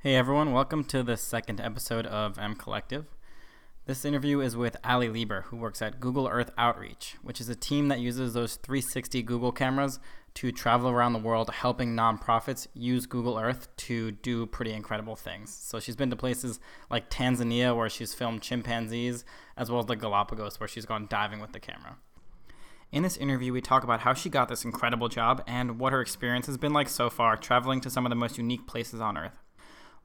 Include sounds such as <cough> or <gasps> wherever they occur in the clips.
Hey everyone, welcome to the second episode of M Collective. This interview is with Allie Lieber, who works at Google Earth Outreach, which is a team that uses those 360 Google cameras to travel around the world helping nonprofits use Google Earth to do pretty incredible things. So she's been to places like Tanzania, where she's filmed chimpanzees, as well as the Galapagos, where she's gone diving with the camera. In this interview, we talk about how she got this incredible job and what her experience has been like so far traveling to some of the most unique places on Earth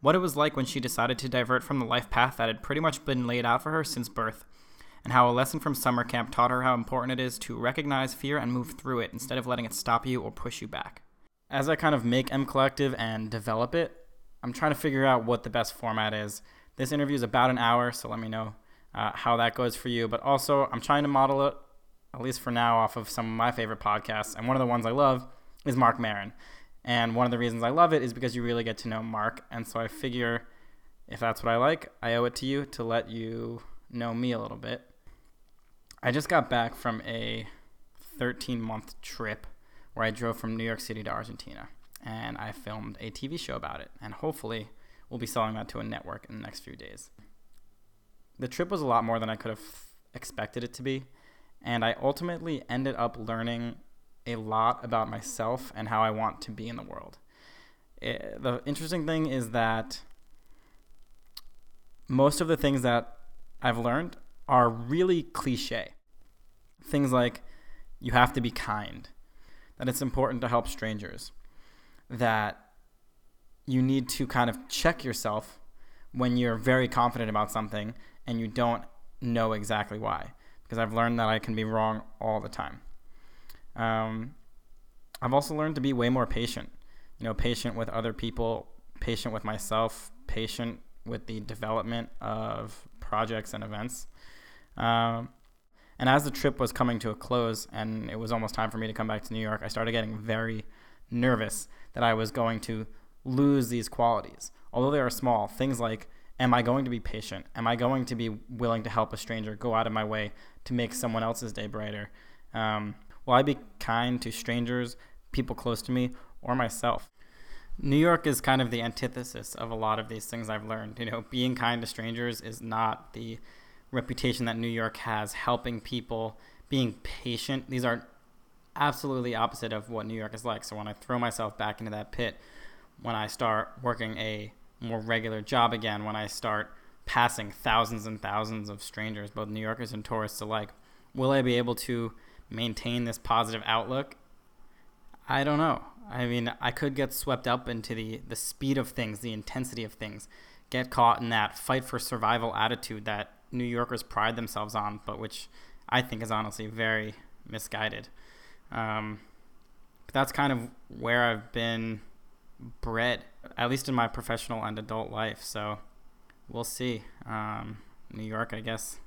what it was like when she decided to divert from the life path that had pretty much been laid out for her since birth, and how a lesson from summer camp taught her how important it is to recognize fear and move through it instead of letting it stop you or push you back. As I kind of make M Collective and develop it, I'm trying to figure out what the best format is. This interview is about an hour, so let me know uh, how that goes for you. But also, I'm trying to model it, at least for now, off of some of my favorite podcasts. And one of the ones I love is Marc Maron. And one of the reasons I love it is because you really get to know Marc. And so I figure if that's what I like, I owe it to you to let you know me a little bit. I just got back from a 13 month trip where I drove from New York City to Argentina. And I filmed a TV show about it. And hopefully, we'll be selling that to a network in the next few days. The trip was a lot more than I could have expected it to be. And I ultimately ended up learning a lot about myself and how I want to be in the world. It, eh, the interesting thing is that most of the things that I've learned are really cliche. Things like you have to be kind, that it's important to help strangers, that you need to kind of check yourself when you're very confident about something and you don't know exactly why. Because I've learned that I can be wrong all the time. Um, I've also learned to be way more patient. You know, patient with other people, patient with myself, patient with the development of projects and events. Um, and as the trip was coming to a close and it was almost time for me to come back to New York, I started getting very nervous that I was going to lose these qualities. Although they are small, things like am I going to be patient? Am I going to be willing to help a stranger, go out of my way to make someone else's day brighter? Um, Will I be kind to strangers, people close to me, or myself? New York is kind of the antithesis of a lot of these things I've learned. You know, being kind to strangers is not the reputation that New York has, helping people, being patient. These are absolutely opposite of what New York is like. So when I throw myself back into that pit, when I start working a more regular job again, when I start passing thousands and thousands of strangers, both New Yorkers and tourists alike, will I be able to maintain this positive outlook? I don't know. I mean, I could get swept up into the, the speed of things, the intensity of things, get caught in that fight for survival attitude that New Yorkers pride themselves on, but which I think is honestly very misguided. Um, that's kind of where I've been bred, at least in my professional and adult life. So we'll see. Um, New York, I guess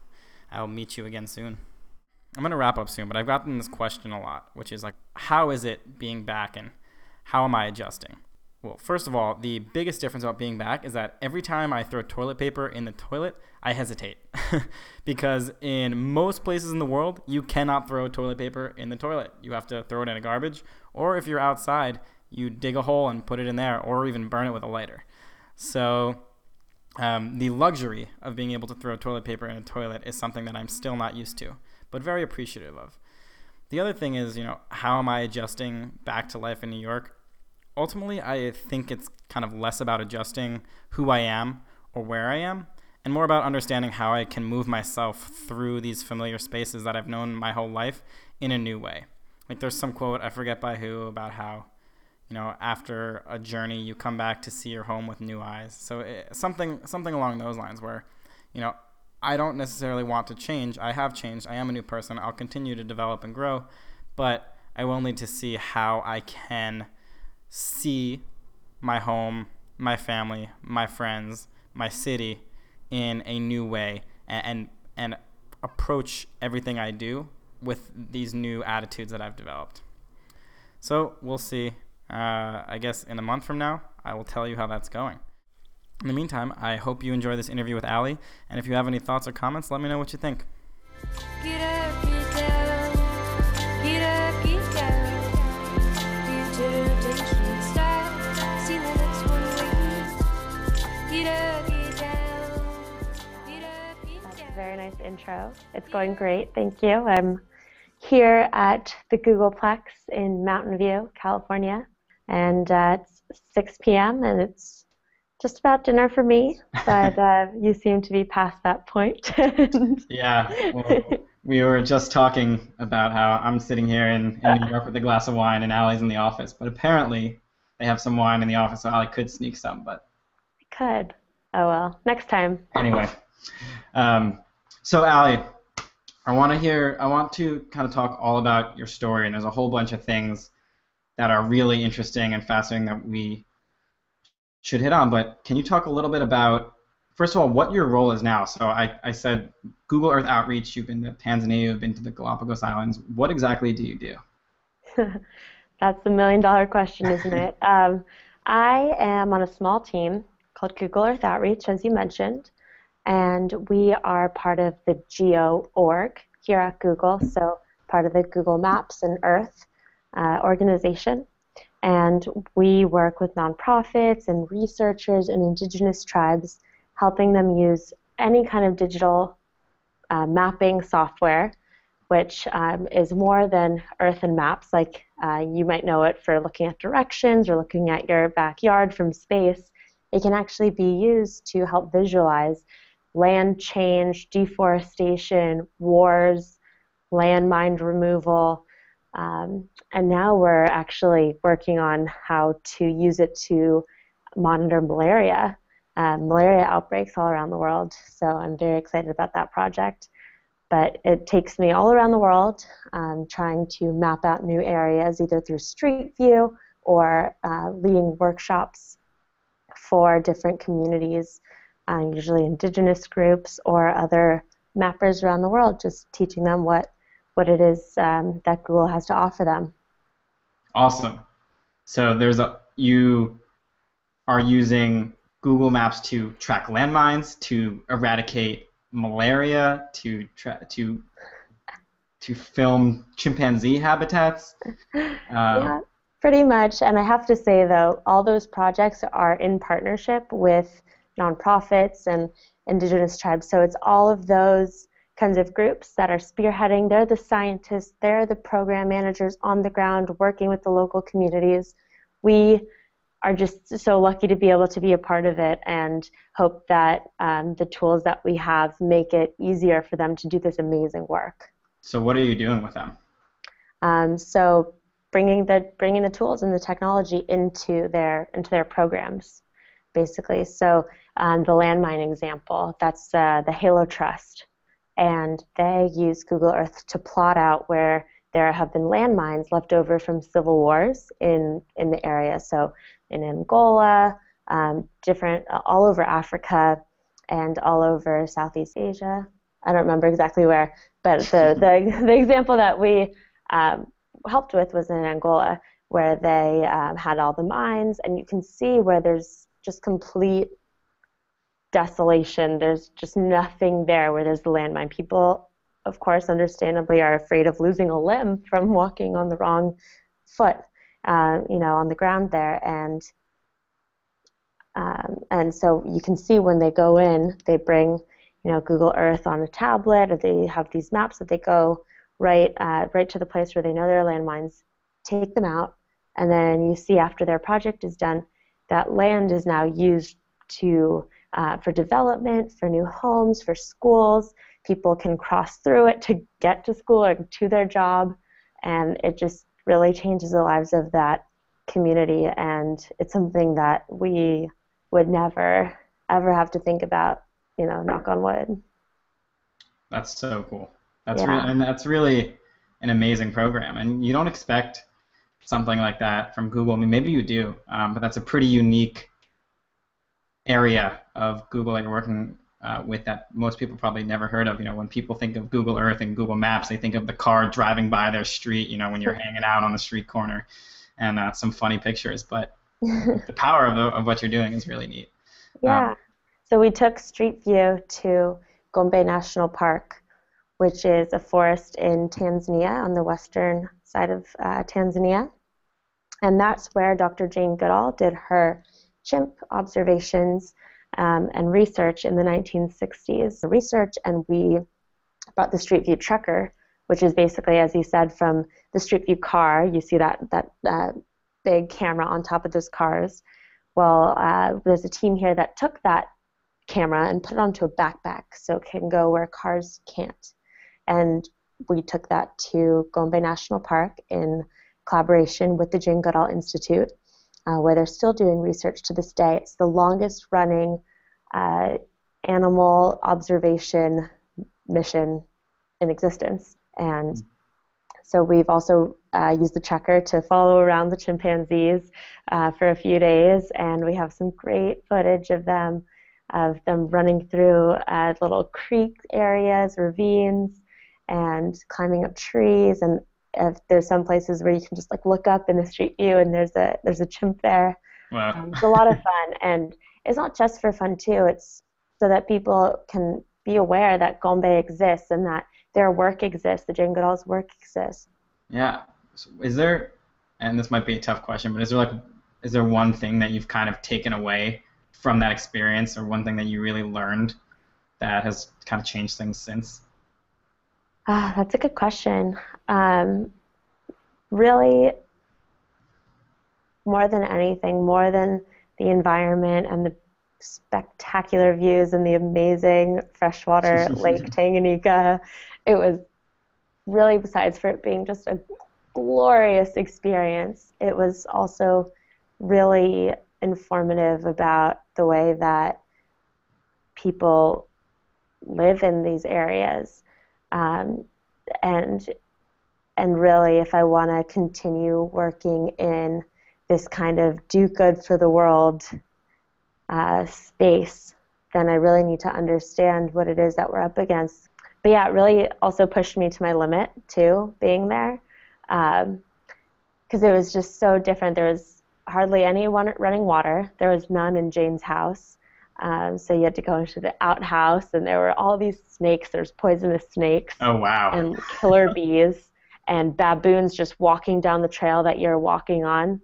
I'll meet you again soon. I'm gonna wrap up soon, but I've gotten this question a lot, which is like, how is it being back and how am I adjusting? Well, first of all, the biggest difference about being back is that every time I throw toilet paper in the toilet, I hesitate. <laughs> because in most places in the world, you cannot throw toilet paper in the toilet. You have to throw it in a garbage, or if you're outside, you dig a hole and put it in there, or even burn it with a lighter. So, um, the luxury of being able to throw toilet paper in a toilet is something that I'm still not used to but very appreciative of. The other thing is, you know, how am I adjusting back to life in New York? Ultimately, I think it's kind of less about adjusting who I am or where I am, and more about understanding how I can move myself through these familiar spaces that I've known my whole life in a new way. Like there's some quote, I forget by who, about how, you know, after a journey, you come back to see your home with new eyes. So it, something something along those lines where, you know, I don't necessarily want to change. I have changed. I am a new person. I'll continue to develop and grow, but I will need to see how I can see my home, my family, my friends, my city in a new way and and, and approach everything I do with these new attitudes that I've developed. So we'll see. Uh, I guess in a month from now, I will tell you how that's going. In the meantime, I hope you enjoy this interview with Allie. and if you have any thoughts or comments, let me know what you think. very nice intro. It's going great. Thank you. I'm here at the Googleplex in Mountain View, California, and uh, it's 6 p.m. and it's just about dinner for me, but <laughs> uh, you seem to be past that point. <laughs> yeah, well, we were just talking about how I'm sitting here in, in New York with a glass of wine and Allie's in the office, but apparently they have some wine in the office, so Allie could sneak some, but. I could. Oh well, next time. Anyway. Um, so Allie, I want to hear. I want to kind of talk all about your story, and there's a whole bunch of things that are really interesting and fascinating that we should hit on. But can you talk a little bit about, first of all, what your role is now? So I, I said Google Earth Outreach. You've been to Tanzania. You've been to the Galapagos Islands. What exactly do you do? <laughs> That's the million dollar question, isn't it? <laughs> um, I am on a small team called Google Earth Outreach, as you mentioned and we are part of the Geo org here at Google, so part of the Google Maps and Earth uh, organization. And we work with nonprofits and researchers and indigenous tribes, helping them use any kind of digital uh, mapping software, which um, is more than Earth and maps. Like uh, you might know it for looking at directions or looking at your backyard from space. It can actually be used to help visualize land change, deforestation, wars, landmine removal. Um, and now we're actually working on how to use it to monitor malaria, uh, malaria outbreaks all around the world. So I'm very excited about that project. But it takes me all around the world um, trying to map out new areas either through Street View or uh, leading workshops for different communities uh, usually indigenous groups or other mappers around the world, just teaching them what what it is um, that Google has to offer them. Awesome. So there's a you are using Google Maps to track landmines, to eradicate malaria, to tra- to to film chimpanzee habitats. Um, <laughs> yeah, pretty much. And I have to say though, all those projects are in partnership with nonprofits and indigenous tribes. So it's all of those kinds of groups that are spearheading. They're the scientists, they're the program managers on the ground working with the local communities. We are just so lucky to be able to be a part of it and hope that um, the tools that we have make it easier for them to do this amazing work. So, what are you doing with them? Um, so, bringing the bringing the tools and the technology into their into their programs, basically. So, um, the landmine example, that's uh, the Halo Trust. And they use Google Earth to plot out where there have been landmines left over from civil wars in, in the area. So in Angola, um, different, uh, all over Africa, and all over Southeast Asia. I don't remember exactly where, but the, <laughs> the, the example that we um, helped with was in Angola, where they um, had all the mines, and you can see where there's just complete desolation. There's just nothing there where there's the landmine. People, of course, understandably, are afraid of losing a limb from <laughs> walking on the wrong foot, uh, you know, on the ground there. And um, and so you can see when they go in, they bring, you know, Google Earth on a tablet, or they have these maps that they go right uh, right to the place where they know there are landmines, take them out, and then you see after their project is done, that land is now used to uh, for development, for new homes, for schools. People can cross through it to get to school or to their job, and it just really changes the lives of that community. And it's something that we would never ever have to think about. You know, knock on wood. That's so cool. That's yeah. re- and that's really an amazing program. And you don't expect something like that from Google. I mean, maybe you do, um, but that's a pretty unique area of Google that you're working uh, with that most people probably never heard of. You know, when people think of Google Earth and Google Maps, they think of the car driving by their street. You know, when you're <laughs> hanging out on the street corner, and uh, some funny pictures. But <laughs> the power of, of what you're doing is really neat. Yeah. Um, so we took Street View to Gombe National Park, which is a forest in Tanzania on the western side of uh, Tanzania, and that's where Dr. Jane Goodall did her chimp observations um, and research in the 1960s. Research, and we brought the Street View Trekker, which is basically, as you said, from the Street View car. You see that that uh, big camera on top of those cars. Well, uh, there's a team here that took that camera and put it onto a backpack so it can go where cars can't. And we took that to Gombe National Park in collaboration with the Jane Goodall Institute, uh, where they're still doing research to this day. It's the longest running uh, animal observation mission in existence. And so we've also uh, used the Trekker to follow around the chimpanzees uh, for a few days, and we have some great footage of them, of them running through uh, little creek areas, ravines, and climbing up trees. And if there's some places where you can just like look up in the street view, and there's a there's a chimp there. Wow. Um, it's a lot of fun, and it's not just for fun too. It's so that people can be aware that Gombe exists and that their work exists, the Jane Goodall's work exists. Yeah. So is there, and this might be a tough question, but is there like, is there one thing that you've kind of taken away from that experience, or one thing that you really learned that has kind of changed things since? Ah, that's a good question. Um, really, more than anything, more than the environment and the spectacular views and the amazing freshwater <laughs> Lake Tanganyika. It was really, besides for it being just a glorious experience, it was also really informative about the way that people live in these areas. Um, and and really, if I want to continue working in this kind of do good for the world uh, space, then I really need to understand what it is that we're up against. But yeah, it really also pushed me to my limit too, being there, because um, it was just so different. There was hardly any running water. There was none in Jane's house. Um, so you had to go into the outhouse, and there were all these snakes. There's poisonous snakes. Oh wow! And killer <laughs> bees, and baboons just walking down the trail that you're walking on.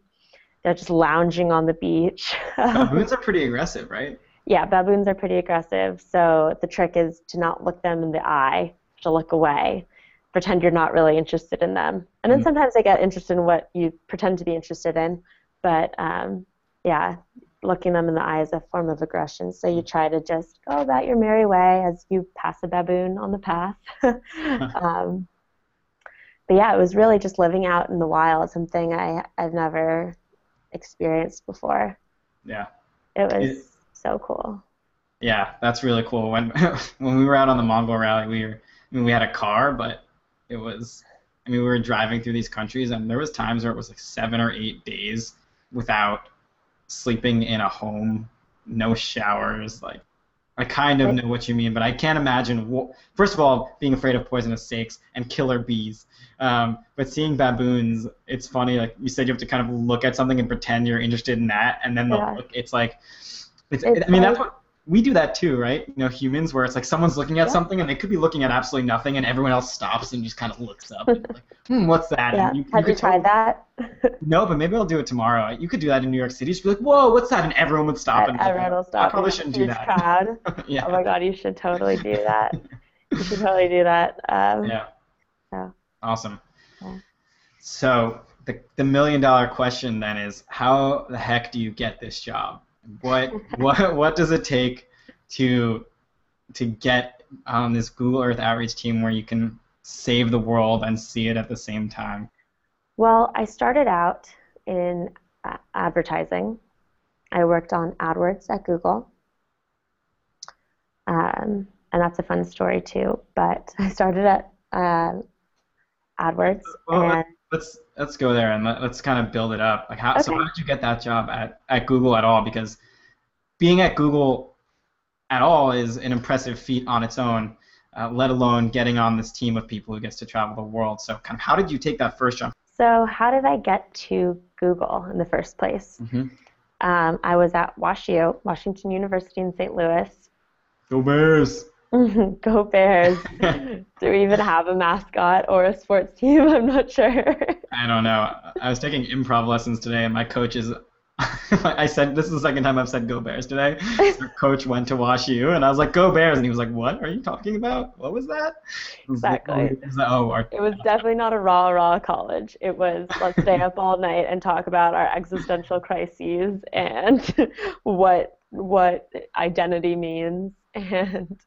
They're just lounging on the beach. <laughs> baboons are pretty aggressive, right? Yeah, baboons are pretty aggressive. So the trick is to not look them in the eye, to look away, pretend you're not really interested in them. And then mm sometimes they get interested in what you pretend to be interested in. But um, yeah, looking them in the eye is a form of aggression. So you try to just go about your merry way as you pass a baboon on the path. <laughs> <laughs> um, but yeah, it was really just living out in the wild, something I, I've never experienced before. Yeah. It was it, so cool. Yeah, that's really cool. When <laughs> when we were out on the Mongol rally, we were I mean we had a car, but it was I mean we were driving through these countries and there was times where it was like 7 or 8 days without sleeping in a home, no showers, like I kind of know what you mean, but I can't imagine. First of all, being afraid of poisonous snakes and killer bees. Um, but seeing baboons, it's funny. Like you said, you have to kind of look at something and pretend you're interested in that, and then yeah. look. It's like, it's, it's I mean, that's what we do that too, right? You know, humans, where it's like someone's looking at yeah. something and they could be looking at absolutely nothing, and everyone else stops and just kind of looks up. And <laughs> like, hmm, what's that? Yeah. You, Have you, you tried that? <laughs> no, but maybe I'll do it tomorrow. You could do that in New York City. Just be like, whoa, what's that? And everyone would stop. And everyone will stop. I probably shouldn't do that. Crowd. <laughs> yeah. Oh my God, you should totally do that. you should totally do that. Um, yeah. So. Awesome. Yeah. So the the million dollar question then is, how the heck do you get this job? What what what does it take? to to get on this Google Earth outreach team where you can save the world and see it at the same time? Well, I started out in uh, advertising. I worked on AdWords at Google. Um, and that's a fun story too. But <laughs> I started at uh, AdWords. Well, and let's let's go there and let, us kind of build it up. Like how okay. so how did you get that job at, at Google at all? Because being at Google at all is an impressive feat on its own, uh, let alone getting on this team of people who gets to travel the world. So, kind of, how did you take that first jump? So, how did I get to Google in the first place? Mm-hmm. Um, I was at WashU, Washington University in St. Louis. Go Bears! <laughs> Go Bears! <laughs> Do we even have a mascot or a sports team? <laughs> I'm not sure. I don't know. I was taking improv lessons today, and my coach is I said this is the second time I've said "Go Bears" today. So coach went to Wash U, and I was like "Go Bears," and he was like, "What are you talking about? What was that?" Exactly. Like, oh, like, oh our, it was definitely not a raw, raw college. It was let's stay up all night and talk about our existential crises and what what identity means. <laughs> And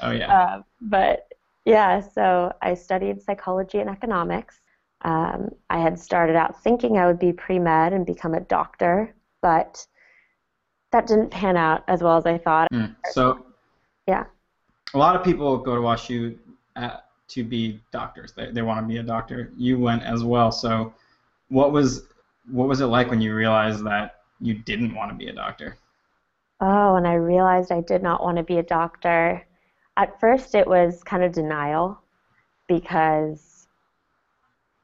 oh yeah. Uh, but yeah, so I studied psychology and economics. Um, I had started out thinking I would be pre med and become a doctor, but that didn't pan out as well as I thought. Mm, so, yeah. A lot of people go to WashU uh, to be doctors. They, they want to be a doctor. You went as well. So, what was what was it like when you realized that you didn't want to be a doctor? Oh, and I realized I did not want to be a doctor. At first, it was kind of denial because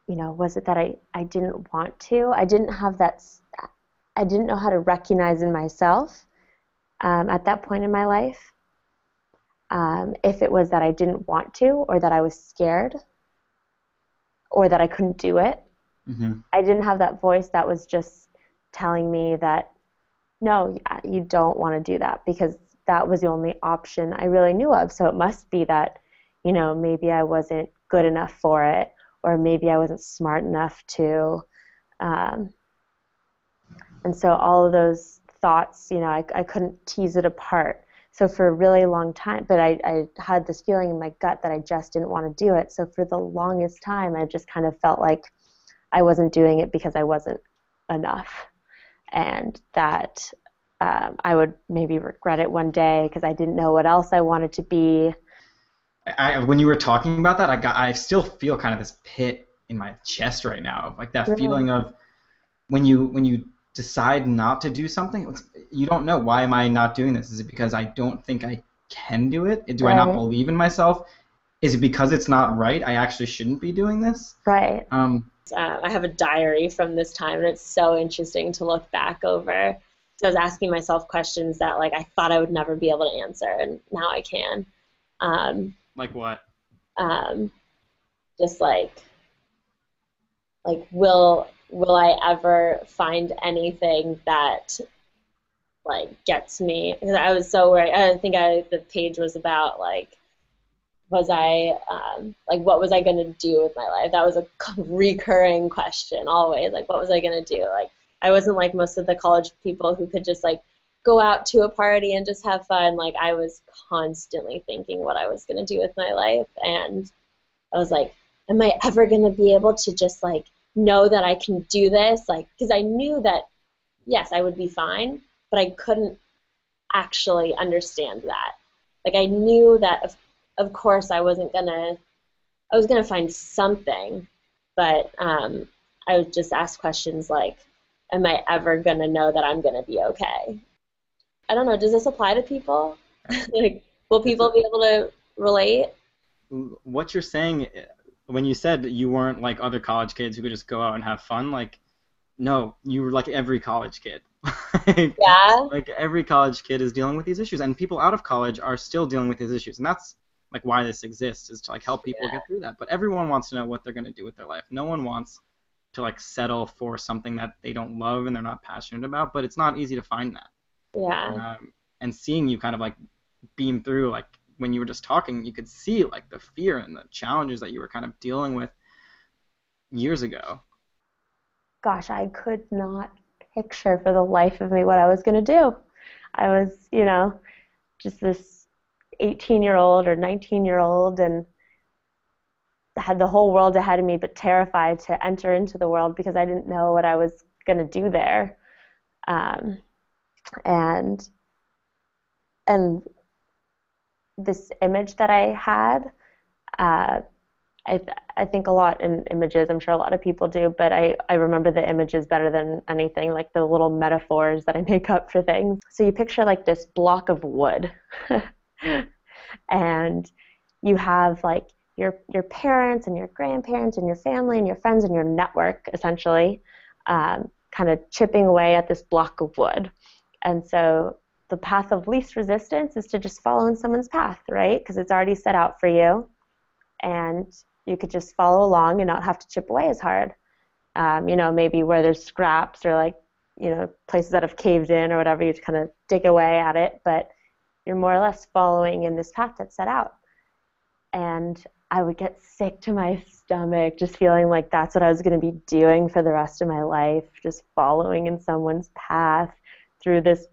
you know, was it that I, I didn't want to? I didn't have that, I didn't know how to recognize in myself um, at that point in my life um, if it was that I didn't want to or that I was scared or that I couldn't do it. Mm-hmm. I didn't have that voice that was just telling me that, no, you don't want to do that because that was the only option I really knew of. So it must be that, you know, maybe I wasn't good enough for it or maybe I wasn't smart enough to. Um, and so all of those thoughts, you know, I, I couldn't tease it apart. So for a really long time, but I, I had this feeling in my gut that I just didn't want to do it. So for the longest time, I just kind of felt like I wasn't doing it because I wasn't enough, and that um, I would maybe regret it one day because I didn't know what else I wanted to be. I, when you were talking about that, I got I still feel kind of this pit in my chest right now, like that really? feeling of when you when you decide not to do something, you don't know why am I not doing this? Is it because I don't think I can do it? Do right. I not believe in myself? Is it because it's not right? I actually shouldn't be doing this. Right. Um, uh, I have a diary from this time, and it's so interesting to look back over. So I was asking myself questions that like I thought I would never be able to answer, and now I can. Um, like what? Um, just like like will will I ever find anything that like gets me? Because I was so worried. I think I the page was about like was I um, like what was I going to do with my life? That was a <laughs> recurring question always. Like what was I going to do? Like I wasn't like most of the college people who could just like go out to a party and just have fun. Like I was constantly thinking what I was going to do with my life. And I was like, am I ever going to be able to just like know that I can do this? Like, because I knew that, yes, I would be fine, but I couldn't actually understand that. Like, I knew that, of, of course, I wasn't going to, I was going to find something, but um, I would just ask questions like, am I ever going to know that I'm going to be okay? I don't know. Does this apply to people? <laughs> like, will people be able to relate? What you're saying when you said you weren't like other college kids who could just go out and have fun, like, no, you were like every college kid. <laughs> yeah. Like every college kid is dealing with these issues, and people out of college are still dealing with these issues, and that's like why this exists is to like help people yeah. get through that. But everyone wants to know what they're gonna do with their life. No one wants to like settle for something that they don't love and they're not passionate about. But it's not easy to find that. Yeah. Um, and seeing you kind of like beam through, like when you were just talking, you could see like the fear and the challenges that you were kind of dealing with years ago. Gosh, I could not picture for the life of me what I was going to do. I was, you know, just this 18 year old or 19 year old and had the whole world ahead of me, but terrified to enter into the world because I didn't know what I was going to do there. Um, and and this image that I had, uh, I I think a lot in images. I'm sure a lot of people do, but I I remember the images better than anything, like the little metaphors that I <laughs> make up for things. So you picture like this block of wood, <laughs> and you have like your your parents and your grandparents and your family and your friends and your network essentially, um, kind of chipping away at this block of wood. And so the path of least resistance is to just follow in someone's path, right? Because it's already set out for you. And you could just follow along and not have to chip away as hard. Um, you know, maybe where there's scraps or like you know, places that have caved in or whatever, you just kind of dig away at it, but you're more or less following in this path that's set out. And I would get sick to my stomach just feeling like that's what I was going to be doing for the rest of my life, just following in someone's path through this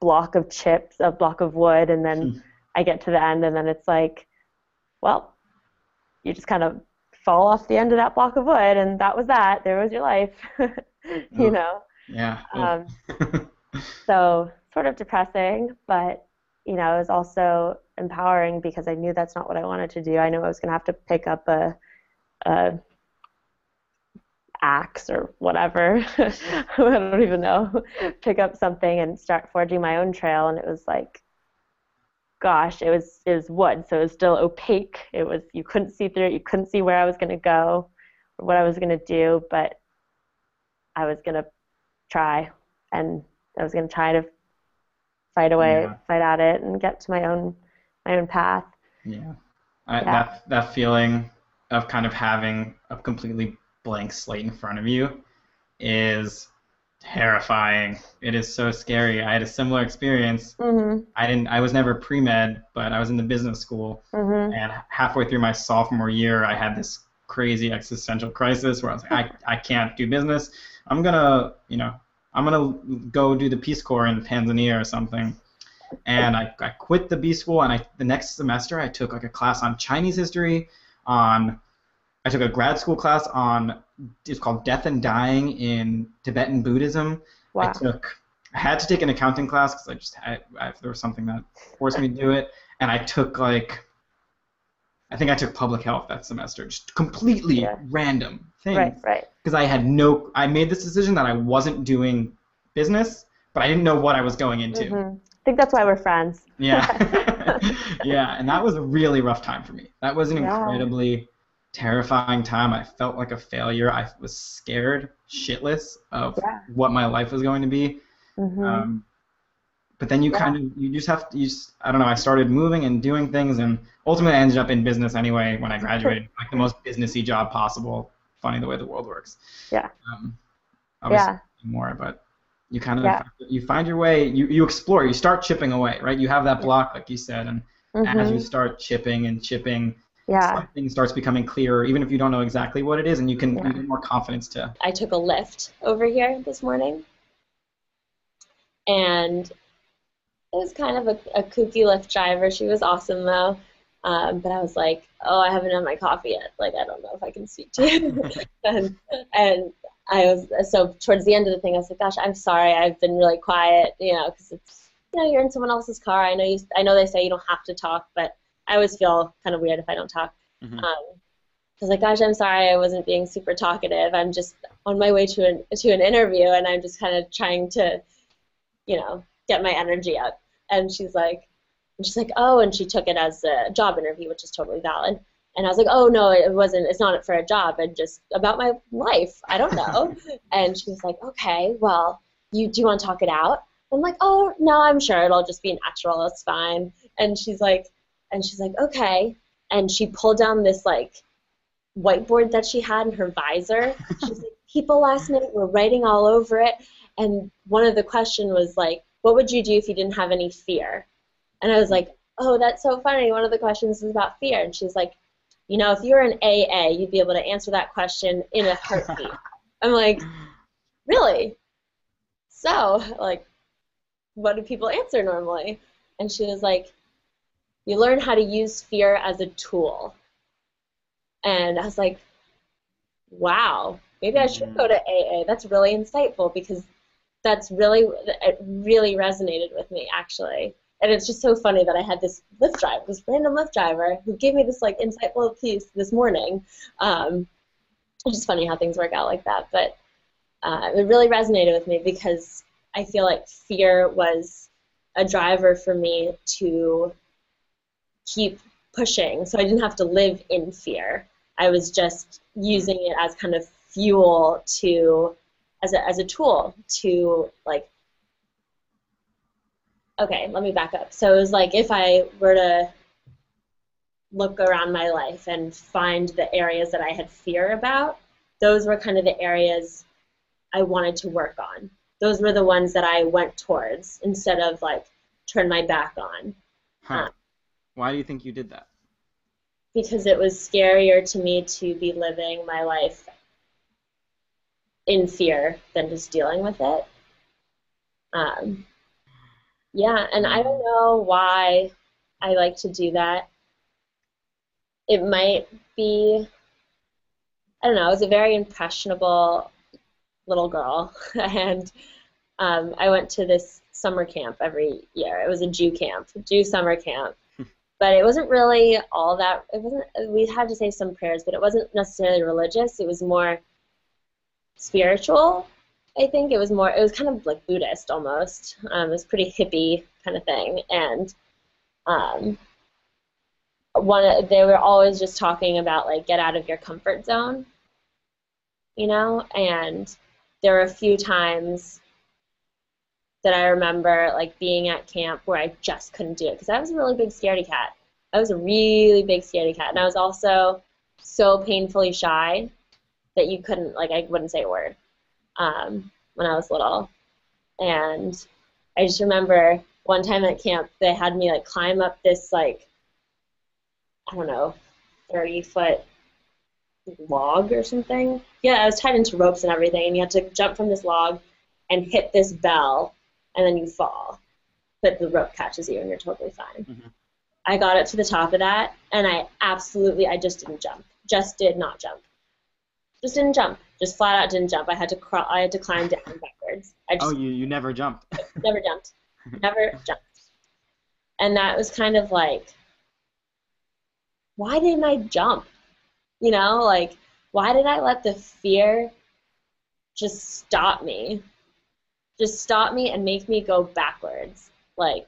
block of chips, a block of wood, and then hmm. I get to the end, and then it's like, well, you just kind of fall off the end of that block of wood, and that was that. There was your life, <laughs> you know. Yeah. Um, <laughs> so sort of depressing, but you know, it was also empowering because I knew that's not what I wanted to do. I knew I was going to have to pick up a, a axe or whatever. <laughs> I don't even know. pick up something and start forging my own trail, and it was like, gosh, it was it was wood, so it was still opaque. It was you couldn't see through it. You couldn't see where I was going to go or what I was going to do, but I was going to try, and I was going to try to fight away, yeah. fight at it, and get to my own my own path. Yeah. I, yeah. that that feeling of kind of having a completely blank slate in front of you is terrifying. It is so scary. I had a similar experience. Mm-hmm. I didn't. I was never pre med, but I was in the business school, mm-hmm. and halfway through my sophomore year, I had this crazy existential crisis where I was like, I, I can't do business. I'm gonna, you know, I'm gonna go do the Peace Corps in Tanzania or something. And I, I quit the B school, and I the next semester I took like a class on Chinese history, on I took a grad school class on it's called Death and Dying in Tibetan Buddhism. Wow. I took I had to take an accounting class because I just had I, there was something that forced me to do it, and I took like I think I took public health that semester, just completely yeah. random things. Right, right. Because I had no, I made this decision that I wasn't doing business, but I didn't know what I was going into. Mm-hmm. I think that's why we're friends. Yeah, <laughs> yeah, and that was a really rough time for me. That was an yeah. incredibly terrifying time. I felt like a failure. I was scared shitless of yeah. what my life was going to be. Mm-hmm. Um, but then you yeah. kind of you just have to you just, I don't know I started moving and doing things and ultimately I ended up in business anyway when I graduated like the most businessy job possible funny the way the world works yeah um, yeah more but you kind of yeah. you find your way you, you explore you start chipping away right you have that block like you said and mm-hmm. as you start chipping and chipping yeah. something starts becoming clearer even if you don't know exactly what it is and you can yeah. get more confidence to I took a Lyft over here this morning and it was kind of a, a kooky Lyft driver. She was awesome though. Um, but I was like, oh, I haven't had my coffee yet. Like, I don't know if I can speak to you. <laughs> and, and I was, so towards the end of the thing, I was like, gosh, I'm sorry. I've been really quiet, you know, because it's, you know, you're in someone else's car. I know you, I know they say you don't have to talk, but I always feel kind of weird if I don't talk. Mm-hmm. Um, I was like, gosh, I'm sorry I wasn't being super talkative. I'm just on my way to an, to an interview and I'm just kind of trying to, you know, get my energy up. And she's like, and she's like, oh, and she took it as a job interview, which is totally valid. And I was like, oh no, it wasn't. It's not for a job. And just about my life. I don't know. <laughs> and she was like, okay, well, you do you want to talk it out? I'm like, oh no, I'm sure it'll just be natural. It's fine. And she's like, and she's like, okay. And she pulled down this like whiteboard that she had in her visor. <laughs> She's like, people last night were writing all over it. And one of the question was like, what would you do if you didn't have any fear? And I was like, oh, that's so funny. One of the questions is about fear. And she's like, you know, if you're an AA, you'd be able to answer that question in a heartbeat. <laughs> I'm like, really? So, like, what do people answer normally? And she was like, you learn how to use fear as a tool. And I was like, wow, maybe I should go to mm. AA. That's really insightful because that's really it really resonated with me actually and it's just so funny that I had this Lyft driver, this random Lyft driver, who gave me this like insightful piece this morning. Um, it's just funny how things work out like that, but uh, it really resonated with me because I feel like fear was a driver for me to keep pushing, so I didn't have to live in fear. I was just using it as kind of fuel to as a, as a tool to like okay let me back up so it was like if i were to look around my life and find the areas that i had fear about those were kind of the areas i wanted to work on those were the ones that I went towards instead of like turn my back on. Huh. Why do you think you did that? Because it was scarier to me to be living my life in fear than just dealing with it. Um, yeah, and I don't know why I like to do that. It might be, I don't know, I was a very impressionable little girl, <laughs> and um, I went to this summer camp every year. It was a Jew camp, Jew summer camp. but it wasn't really all that, it wasn't, we had to say some prayers, but it wasn't necessarily religious. It was more spiritual. I think it was more. It was kind of like Buddhist almost. Um, it was pretty hippie kind of thing, and um, one they were always just talking about like get out of your comfort zone, you know. And there were a few times that I remember like being at camp where I just couldn't do it because I was a really big scaredy cat. I was a really big scaredy cat, and I was also so painfully shy that you couldn't like I wouldn't say a word um, when I was little, and I just remember one time at camp they had me like climb up this like I don't know thirty foot log or something. Yeah, I was tied into ropes and everything, and you had to jump from this log and hit this bell, and then you fall. But the rope catches you, and you're totally fine. Mm-hmm. I got up to the top of that, and I absolutely, I just didn't jump. Just did not jump just didn't jump. Just flat out didn't jump. I had to crawl. I had to climb down backwards. I just, oh, you you never jumped. <laughs> never jumped. Never <laughs> jumped. And that was kind of like, why didn't I jump? You know, like why did I let the fear just stop me? Just stop me and make me go backwards. Like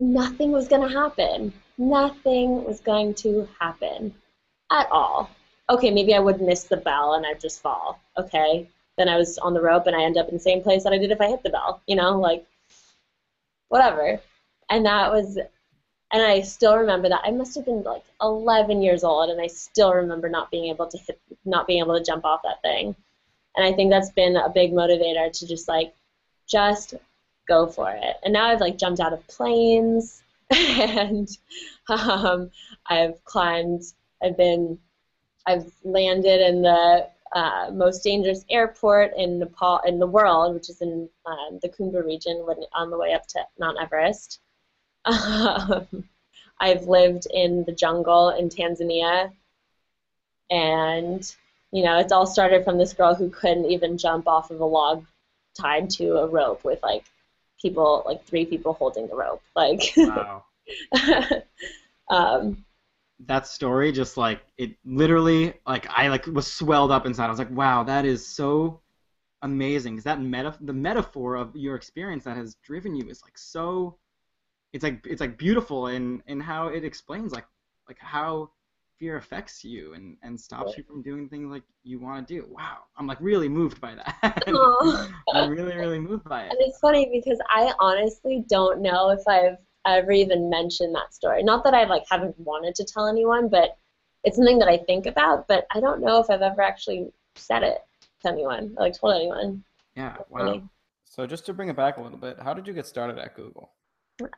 nothing was going to happen. Nothing was going to happen at all. Okay, maybe I would miss the bell and I'd just fall. Okay, then I was on the rope and I end up in the same place that I did if I hit the bell. You know, like whatever. And that was, and I still remember that I must have been like 11 years old, and I still remember not being able to hit, not being able to jump off that thing. And I think that's been a big motivator to just like, just go for it. And now I've like jumped out of planes, <laughs> and um, I've climbed I've been, I've landed in the uh, most dangerous airport in Nepal in the world, which is in um, the Khumbu region, when, on the way up to Mount Everest. <laughs> Um, I've lived in the jungle in Tanzania, and you know, it's all started from this girl who couldn't even jump off of a log tied to a rope with like people, like three people holding the rope. Like, wow. <laughs> um, that story just like it literally like I like was swelled up inside. I was like, wow, that is so amazing. Is that meta the metaphor of your experience that has driven you is like so it's like it's like beautiful in in how it explains like like how fear affects you and and stops you from doing things like you want to do. Wow, I'm like really moved by that. <laughs> <laughs> I'm really really moved by it. And it's funny because I honestly don't know if I've ever even mentioned that story. Not that I like haven't wanted to tell anyone, but it's something that I think about. But I don't know if I've ever actually said it to anyone, like told anyone. Yeah. Wow. So just to bring it back a little bit, how did you get started at Google?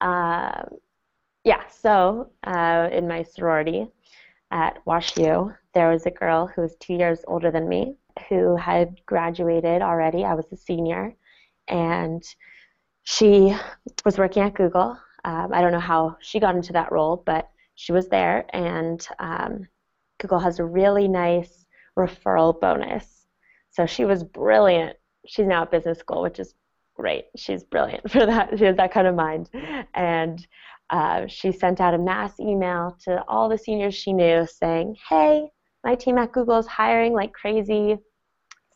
Um, yeah. So uh, in my sorority at WashU, there was a girl who was two years older than me who had graduated already. I was a senior, and she was working at Google um, I don't know how she got into that role, but she was there, and um, Google has a really nice referral bonus. So she was brilliant. She's now at business school, which is great. She's brilliant <laughs> for that. She has that kind of mind. And uh, she sent out a mass email to all the seniors she knew saying, Hey, my team at Google is hiring like crazy.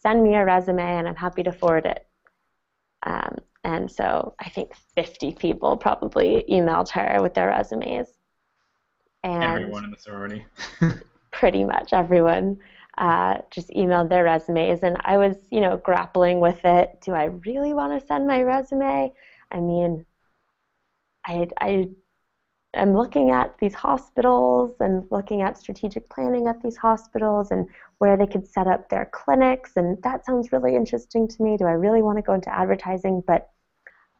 Send me a resume, and I'm happy to forward it. Um, and so I think 50 people probably emailed her with their resumes. And everyone in the sorority. <laughs> pretty much everyone uh, just emailed their resumes. And I was, you know, grappling with it. Do I really want to send my resume? I mean, I, I, am looking at these hospitals and looking at strategic planning at these hospitals and where they could set up their clinics. And that sounds really interesting to me. Do I really want to go into advertising? But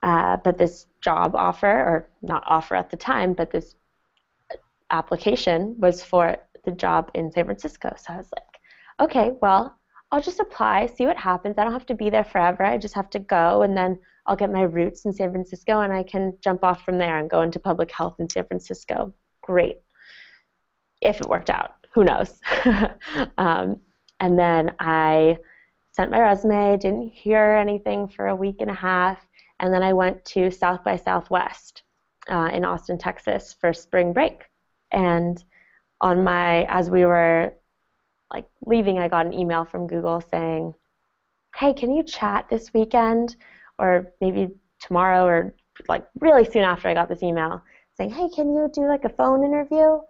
uh, but this job offer, or not offer at the time, but this application was for the job in San Francisco. So I was like, okay, well, I'll just apply, see what happens. I don't have to be there forever. I just have to go, and then I'll get my roots in San Francisco, and I can jump off from there and go into public health in San Francisco. Great. If it worked out, who knows? <laughs> um, and then I sent my resume, didn't hear anything for a week and a half, and then I went to South by Southwest uh, in Austin, Texas for spring break. And on my, as we were like leaving, I got an email from Google saying, "Hey, can you chat this weekend, or maybe tomorrow, or like really soon after I got this email saying, "Hey, can you do like a phone interview?"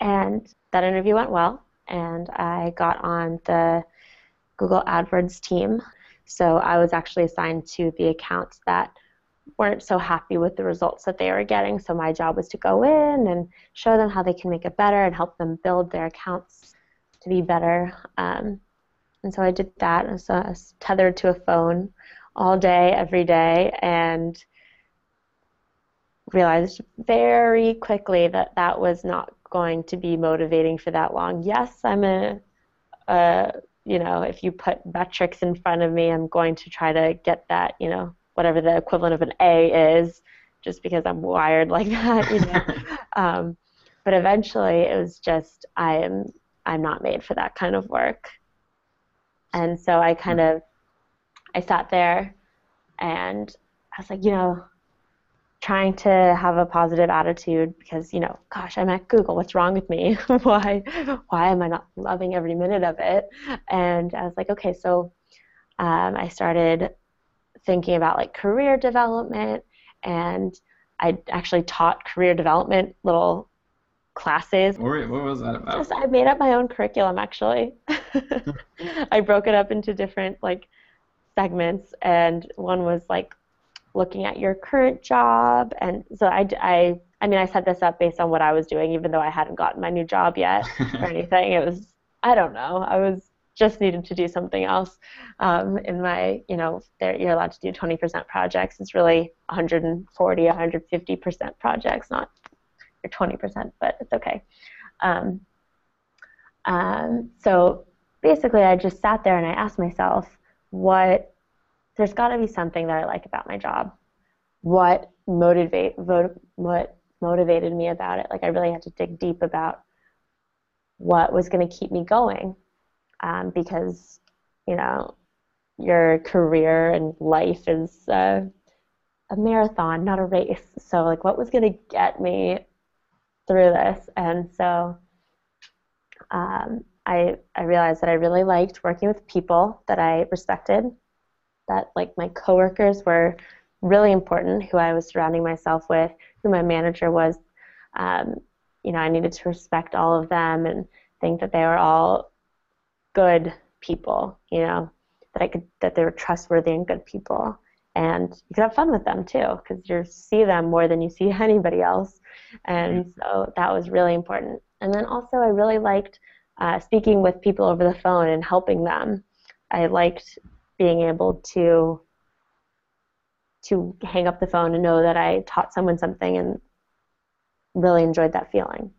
And that interview went well, and I got on the Google AdWords team. So I was actually assigned to the accounts that weren't so happy with the results that they were getting. So my job was to go in and show them how they can make it better and help them build their accounts to be better. Um, and so I did that. And so I was tethered to a phone all day, every day, and realized very quickly that that was not going to be motivating for that long. Yes, I'm a, a you know, if you put metrics in front of me, I'm going to try to get that, you know, whatever the equivalent of an A is, just because I'm wired like <laughs> that, you know. <laughs> um, but eventually, it was just I am I'm not made for that kind of work. And so I kind of I sat there and I was like, you know, trying to have a positive attitude because, you know, gosh, I'm at Google. What's wrong with me? <laughs> why why am I not loving every minute of it? And I was like, okay, so um, I started thinking about like career development and I actually taught career development little classes. What, what was that about? I made up my own curriculum actually. <laughs> <laughs> I broke it up into different like segments, and one was like looking at your current job, and so I, I, I mean, I set this up based on what I was doing, even though I hadn't gotten my new job yet <laughs> or anything. It was, I don't know, I was just needed to do something else. Um, in my, you know, there you're allowed to do 20% projects. It's really 140, 150% projects, not or 20%, but it's okay. Um, um, so basically, I just sat there and I asked myself, what, there's got to be something that I like about my job. What motivate, vote, what motivated me about it? Like I really had to dig deep about what was going to keep me going, um, because you know your career and life is uh, a marathon, not a race. So like, what was going to get me through this. And so um, I, I realized that I really liked working with people that I respected, that like my coworkers were really important, who I was surrounding myself with, who my manager was. Um, you know, I needed to respect all of them and think that they were all good people, you know, that I could that they were trustworthy and good people. And you can have fun with them too because you see them more than you see <laughs> anybody else. And so that was really important. And then also i really liked uh, speaking with people over the phone and helping them. I liked being able to to hang up the phone and know that i taught someone something and really enjoyed that feeling.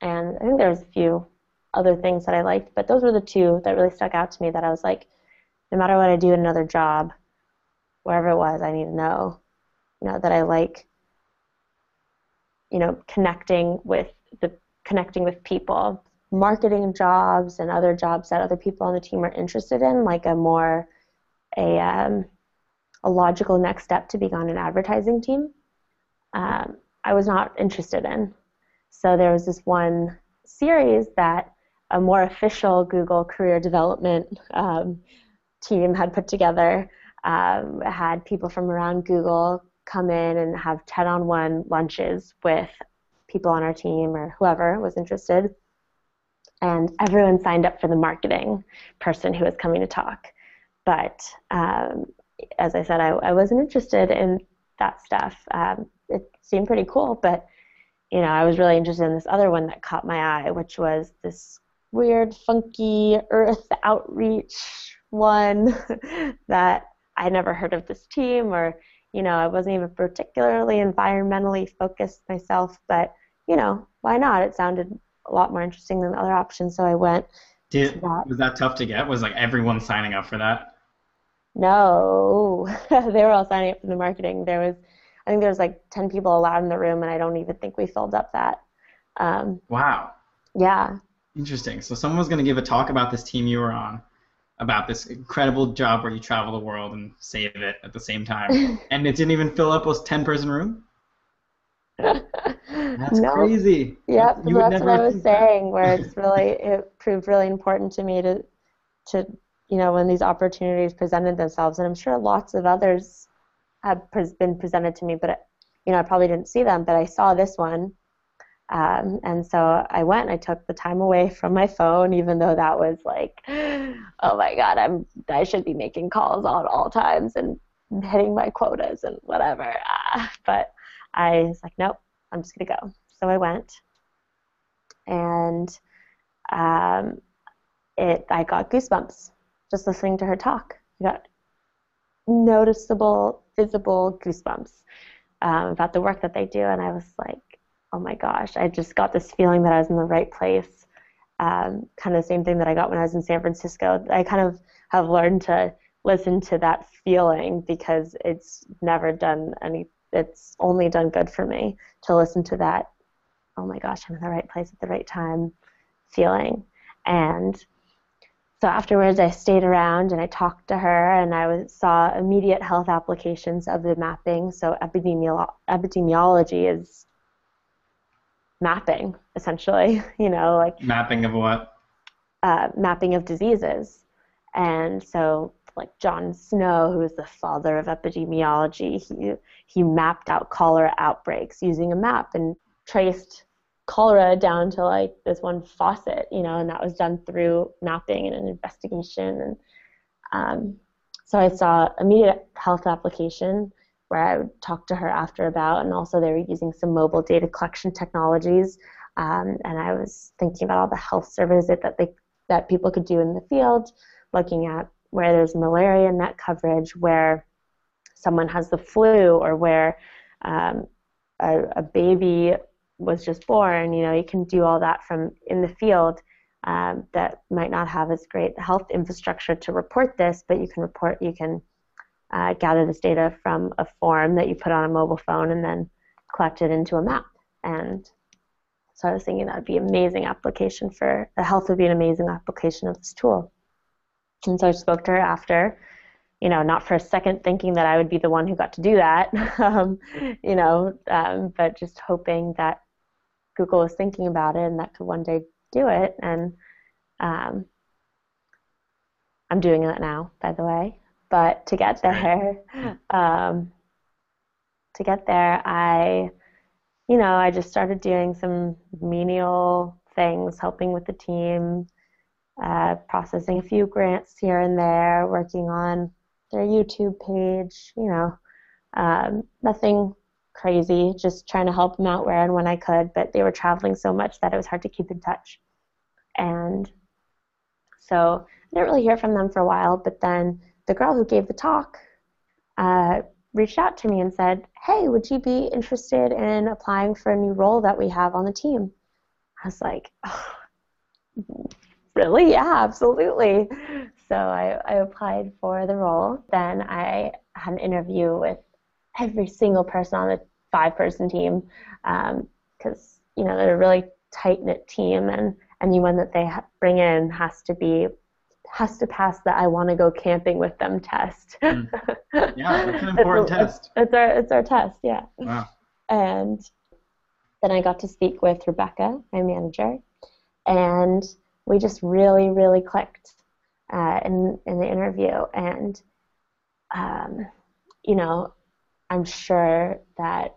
And i think there's a few other things that i liked but those were the two that really stuck out to me that i was like no matter what i do in another job wherever it was, I need to know, you know, that I like, you know, connecting with the connecting with people, marketing jobs and other jobs that other people on the team are interested in, like a more a um, a logical next step to being on an advertising team. Um, I was not interested in. So there was this one series that a more official Google career development um, team had put together um, had people from around Google come in and have 10 on 1 lunches with people on our team or whoever was interested. And everyone signed up for the marketing person who was coming to talk. But um, as I said, I, I, wasn't interested in that stuff. Um, it seemed pretty cool, but you know, I was really interested in this other one that caught my eye, which was this weird, funky Earth outreach one <laughs> that I never heard of this team or you know, I wasn't even particularly environmentally focused myself, but you know, why not? It sounded a lot more interesting than the other options, so I went. Did that. was that tough to get? Was like everyone signing up for that? No, <laughs> they were all signing up for the marketing. There was, I think there was like ten people allowed in the room, and I don't even think we filled up that. Um, wow. Yeah. Interesting. So someone was going to give a talk about this team you were on, about this incredible job where you travel the world and save it at the same time, <laughs> and it didn't even fill up a ten-person room. <laughs> That's no. crazy. Yep, you that's what I was saying. That. Where it's really it proved really important to me to to you know when these opportunities presented themselves, and I'm sure lots of others have been presented to me, but you know I probably didn't see them, but I saw this one, um, and so I went. I took the time away from my phone, even though that was like, <gasps> oh my god, I'm I should be making calls at all times and hitting my quotas and whatever. Uh, but I was like, nope, I'm just gonna go. So I went, and um, it I got goosebumps just listening to her talk. I got noticeable, visible goosebumps um, about the work that they do, and I was like oh my gosh, I just got this feeling that I was in the right place. Um, kind of the same thing that I got when I was in San Francisco. I kind of have learned to listen to that feeling because it's never done any, it's only done good for me to listen to that, oh my gosh, I'm in the right place at the right time feeling. And so afterwards, I stayed around and I talked to her, and I was, saw immediate health applications of the mapping. So epidemiolo- epidemiology is mapping essentially <laughs> you know like mapping of what uh, mapping of diseases and so like john snow who is the father of epidemiology he, he mapped out cholera outbreaks using a map and traced cholera down to like this one faucet you know and that was done through mapping and an investigation and um, so i saw immediate health application where I would talk to her after about, and also they were using some mobile data collection technologies. Um, and I was thinking about all the health services that they that people could do in the field, looking at where there's malaria net coverage, where someone has the flu, or where um, a, a, baby was just born. You know, you can do all that from in the field. Um, that might not have as great health infrastructure to report this, but you can report, you can uh, gather this data from a form that you put on a mobile phone and then collect it into a map. And so I was thinking that would be an amazing application for the health would be an amazing application of this tool. And so I spoke to her after, you know, not for a second thinking that I would be the one who got to do that, <laughs> um, you know, um, but just hoping that Google was thinking about it and that could one day do it. And um, I'm doing that now, by the way. But to get there, <laughs> um, to get there, I, you know, I just started doing some menial things, helping with the team, uh, processing a few grants here and there, working on their YouTube page, you know, um, nothing crazy, just trying to help them out where and when I could. But they were traveling so much that it was hard to keep in touch. And so I didn't really hear from them for a while, but then the girl who gave the talk uh, reached out to me and said, Hey, would you be interested in applying for a new role that we have on the team? I was like, oh, Really? Yeah, absolutely. So I, I applied for the role. Then I had an interview with every single person on the five person team because, um, you know, they're a really tight knit team and anyone that they bring in has to be has to pass the I want to go camping with them test. Mm. Yeah, that's an <laughs> important it's, test. It's, it's, our it's our test, yeah. Wow. And then I got to speak with Rebecca, my manager, and we just really, really clicked uh, in in the interview. And um, you know, I'm sure that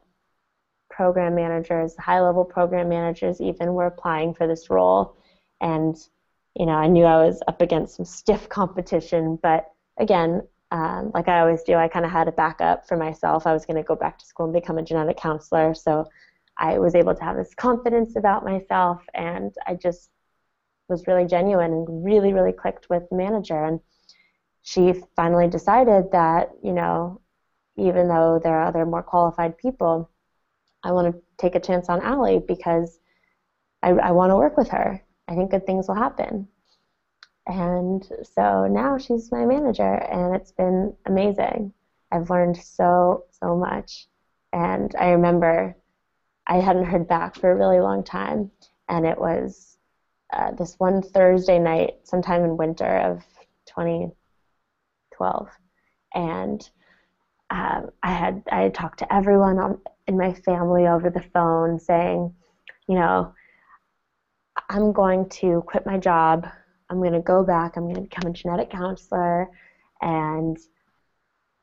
program managers, high level program managers, even were applying for this role, and you know, I knew I was up against some stiff competition, but again, um, like I always do, I kind of had a backup for myself. I was going to go back to school and become a genetic counselor, so I was able to have this confidence about myself, and I just was really genuine and really, really clicked with the manager. And she finally decided that, you know, even though there are other more qualified people, I want to take a chance on Allie because I, I want to work with her. I think good things will happen. And so now she's my manager, and it's been amazing. I've learned so, so much. And I remember I hadn't heard back for a really long time, and it was uh, this one Thursday night, sometime in winter of 2012, and um, I had I had talked to everyone on, in my family over the phone, saying, you know, I'm going to quit my job. I'm going to go back. I'm going to become a genetic counselor, and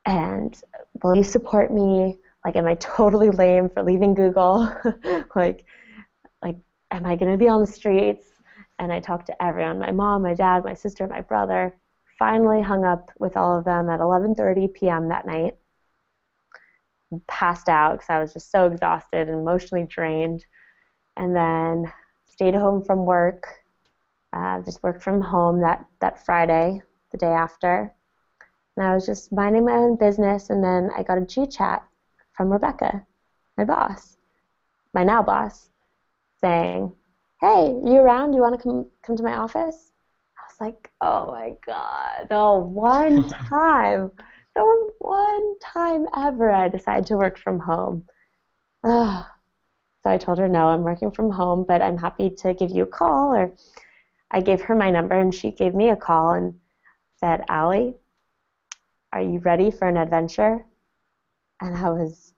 and will you support me? Like, am I totally lame for leaving Google? <laughs> like, like, am I going to be on the streets? And I talked to everyone: my mom, my dad, my sister, my brother. Finally, hung up with all of them at 11:30 p.m. that night. Passed out because I was just so exhausted and emotionally drained. And then stayed home from work. Uh, just worked from home that that Friday, the day after. And I was just minding my own business, and then I got a G chat from Rebecca, my boss, my now boss, saying, "Hey, you around? You want to come come to my office?" I was like, "Oh my god, the one <laughs> time, the one time ever I decided to work from home." Ugh. So I told her, "No, I'm working from home, but I'm happy to give you a call." Or I gave her my number, and she gave me a call and said, "Allie, are you ready for an adventure?" And I was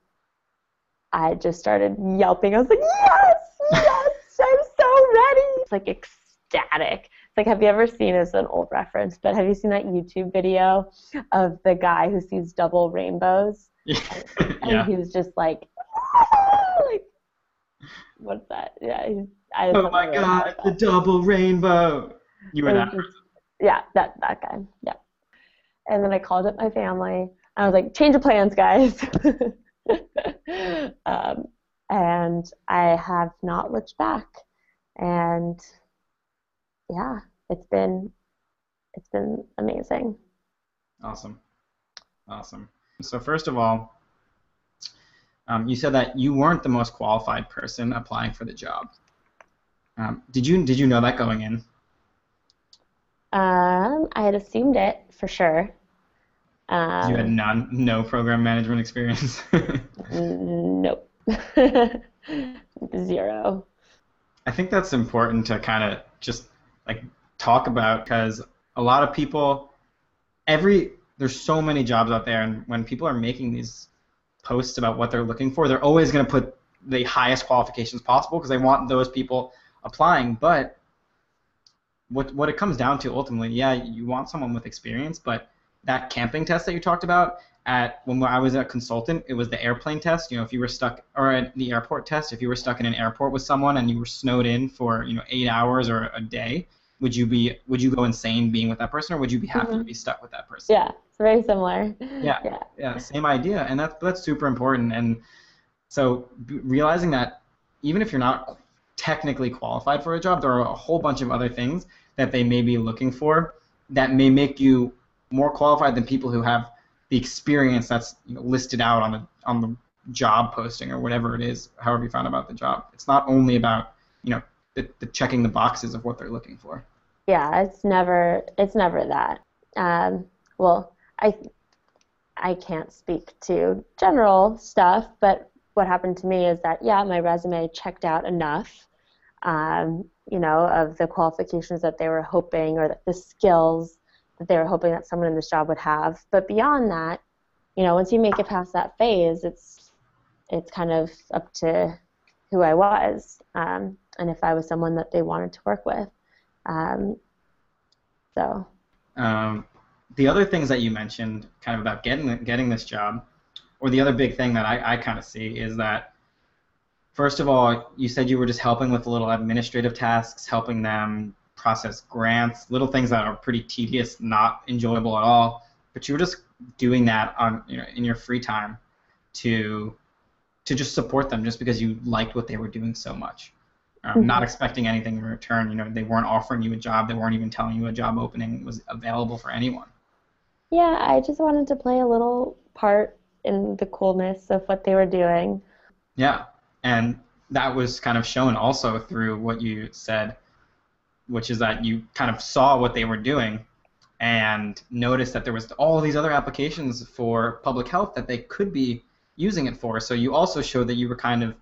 I just started yelping. I was like, yes, yes, I'm so ready. It's like ecstatic. It's like, have you ever seen, it's an old reference, but have you seen that YouTube video of the guy who sees double rainbows? <laughs> and, and yeah. he was just like, <laughs> like, what's that? Yeah. He's, I Oh my really god, the double rainbow. You were that just- yeah, that that guy. Yeah. And then I called up my family. I was like, change of plans, guys. <laughs> um, and I have not looked back. And yeah, it's been it's been amazing. Awesome. Awesome. So first of all, um, you said that you weren't the most qualified person applying for the job. Um, did you did you know that going in? Um, I had assumed it for sure. Um, you had none, no program management experience. <laughs> nope. <laughs> Zero. I think that's important to kind of just like talk about because a lot of people, every there's so many jobs out there, and when people are making these posts about what they're looking for, they're always going to put the highest qualifications possible because they want those people applying. But what what it comes down to ultimately, yeah, you want someone with experience, but that camping test that you talked about at when I was a consultant, it was the airplane test. You know, if you were stuck or at the airport test, if you were stuck in an airport with someone and you were snowed in for you know eight hours or a day, would you be would you go insane being with that person, or would you be happy to Mhm. be stuck with that person? Yeah, it's very similar. Yeah. <laughs> Yeah. Yeah, same idea, and that's that's super important. And so realizing that even if you're not technically qualified for a job, there are a whole bunch of other things that they may be looking for that may make you more qualified than people who have the experience that's you know, listed out on the on the job posting or whatever it is, however you found about the job. It's not only about you know the, the checking the boxes of what they're looking for. Yeah, it's never it's never that. Um, well, I I can't speak to general stuff, but what happened to me is that yeah, my resume checked out enough, um, you know, of the qualifications that they were hoping or the skills they were hoping that someone in this job would have. But beyond that, you know, once you make it past that phase, it's it's kind of up to who I was um, and if I was someone that they wanted to work with. Um, so Um, the other things that you mentioned, kind of about getting getting this job, or the other big thing that I, I kind of see is that, first of all, you said you were just helping with little administrative tasks, helping them process grants, little things that are pretty tedious, not enjoyable at all. But you were just doing that on you know in your free time to to just support them just because you liked what they were doing so much. Um, Mhm. Not expecting anything in return. You know, they weren't offering you a job. They weren't even telling you a job opening was available for anyone. Yeah, I just wanted to play a little part in the coolness of what they were doing. Yeah, and that was kind of shown also through what you said, which is that you kind of saw what they were doing and noticed that there was all these other applications for public health that they could be using it for. So you also showed that you were kind of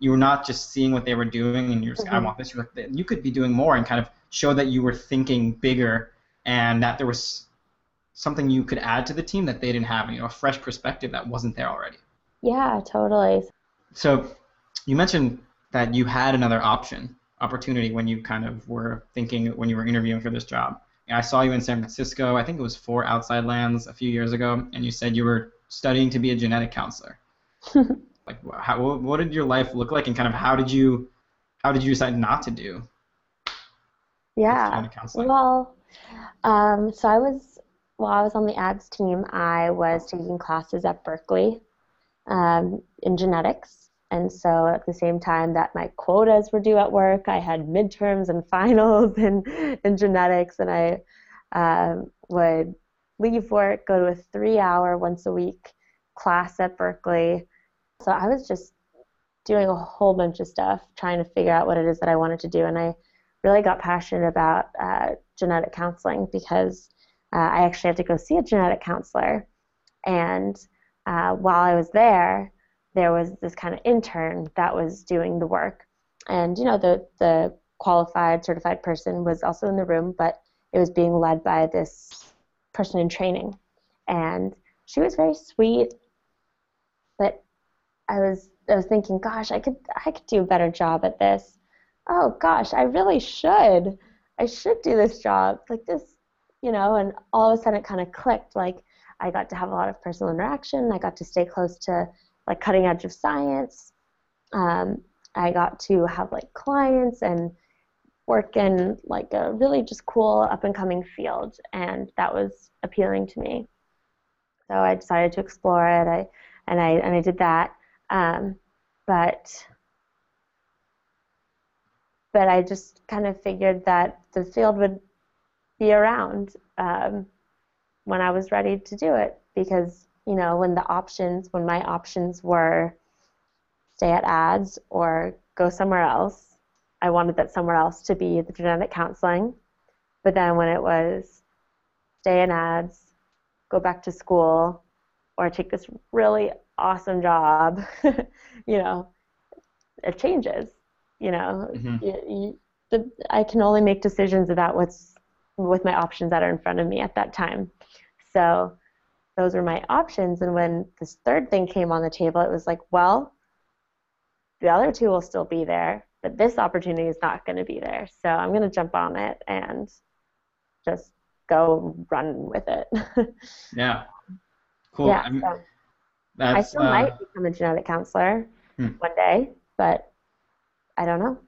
you were not just seeing what they were doing and you're just I Mhm. want this. You're like, you could be doing more and kind of show that you were thinking bigger and that there was something you could add to the team that they didn't have, you know, a fresh perspective that wasn't there already. Yeah, totally. So you mentioned that you had another option, opportunity when you kind of were thinking when you were interviewing for this job. I saw you in San Francisco. I think it was for Outside Lands a few years ago, and you said you were studying to be a genetic counselor. <laughs> like, how, what what did your life look like, and kind of how did you how did you decide not to do Yeah. genetic counseling? Well, um, so I was while I was on the ads team, I was taking classes at Berkeley um, in genetics, and so at the same time that my quotas were due at work, I had midterms and <laughs> finals in in genetics, and I um, would leave work, go to a three-hour once a week class at Berkeley. So I was just doing a whole bunch of stuff, trying to figure out what it is that I wanted to do, and I really got passionate about uh, genetic counseling because uh, I actually had to go see a genetic counselor. And uh, while I was there, there was this kind of intern that was doing the work. And, you know, the, the qualified, certified person was also in the room, but it was being led by this person in training. And she was very sweet, but I was I was thinking, gosh, I could I could do a better job at this oh gosh, I really should. I should do this job. Like this, you know, and all of a sudden it kind of clicked. Like I got to have a lot of personal interaction. I got to stay close to like cutting edge of science. Um, I got to have like clients and work in like a really just cool up and coming field, and that was appealing to me. So I decided to explore it. I and I and I did that. Um, but but I just kind of figured that the field would be around um, when I was ready to do it because you know when the options when my options were stay at ads or go somewhere else I wanted that somewhere else to be the genetic counseling but then when it was stay in ads go back to school or take this really awesome job <laughs> you know it changes you know Mhm. you, you, the, I can only make decisions about what's with my options that are in front of me at that time. So those were my options. And when this third thing came on the table, it was like, well, the other two will still be there, but this opportunity is not going to be there. So I'm going to jump on it and just go run with it. <laughs> Yeah. Cool. yeah. So I still uh, might become a genetic counselor Hmm. one day, but I don't know.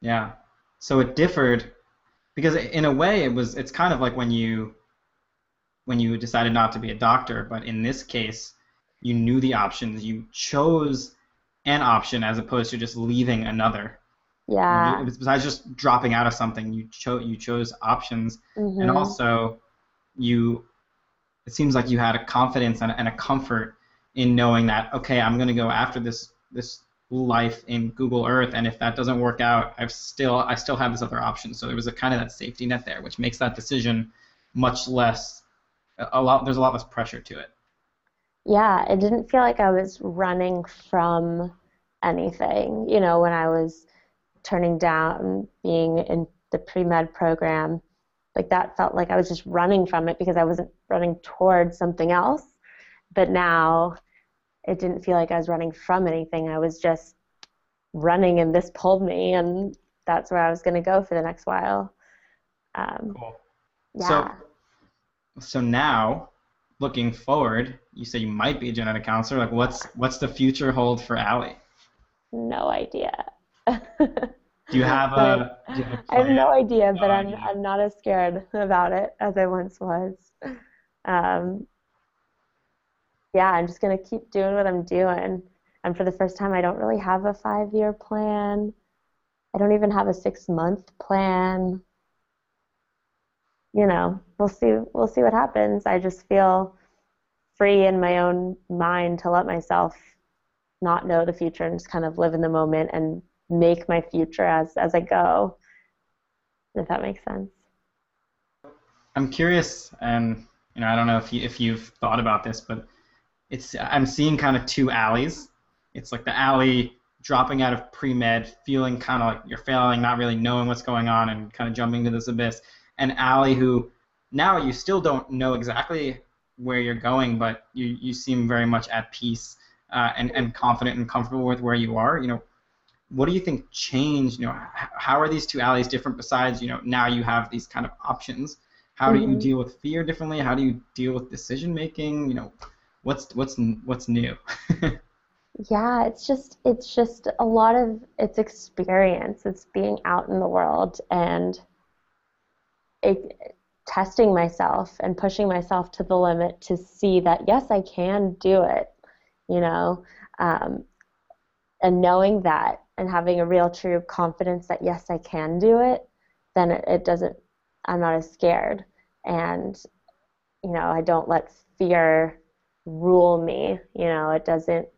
Yeah. So it differed because in a way it was it's kind of like when you when you decided not to be a doctor, but in this case you knew the options, you chose an option as opposed to just leaving another. Yeah. Besides just dropping out of something, you chose you chose options and Mhm. also you it seems like you had a confidence and, and a comfort in knowing that okay i'm going to go after this this life in google earth and if that doesn't work out i've still i still have this other option so there was a kind of that safety net there which makes that decision much less a- lot there's a lot less pressure to it Yeah, it didn't feel like I was running from anything. You know, when I was turning down being in the pre med program, like that felt like I was just running from it because I wasn't running towards something else. But now it didn't feel like I was running from anything. I was just running, and this pulled me, and that's where I was going to go for the next while. Um, cool yeah. so so now looking forward you say you might be a genetic counselor like what's what's the future hold for Allie? no idea. do you have a, do you have a <laughs> I have no idea, but No I'm. I'm not as scared about it as I once was. Um, yeah, I'm just gonna keep doing what I'm doing, And for the first time, I don't really have a five year plan. I don't even have a six month plan. You know, we'll see. We'll see what happens. I just feel free in my own mind to let myself not know the future and just kind of live in the moment and make my future as as I go. If that makes sense. I'm curious, and you know, I don't know if you if you've thought about this, but it's I'm seeing kind of two Allies. It's like the Allie dropping out of pre med, feeling kind of like you're failing, not really knowing what's going on, and kind of jumping to this abyss. And Allie, who now you still don't know exactly where you're going, but you you seem very much at peace uh, and and confident and comfortable with where you are. You know, what do you think changed? You know, how are these two Allies different? Besides, you know, now you have these kind of options. How mm-hmm. do you mm-hmm. deal with fear differently? How do you deal with decision making? You know, what's what's what's new? <laughs> yeah, it's just it's just a lot of it's experience. It's being out in the world and it, testing myself and pushing myself to the limit to see that yes, I can do it. You know, um, and knowing that and having a real true confidence that yes, I can do it, then it, it doesn't. I'm not as scared, and you know, I don't let fear rule me. You know, it doesn't.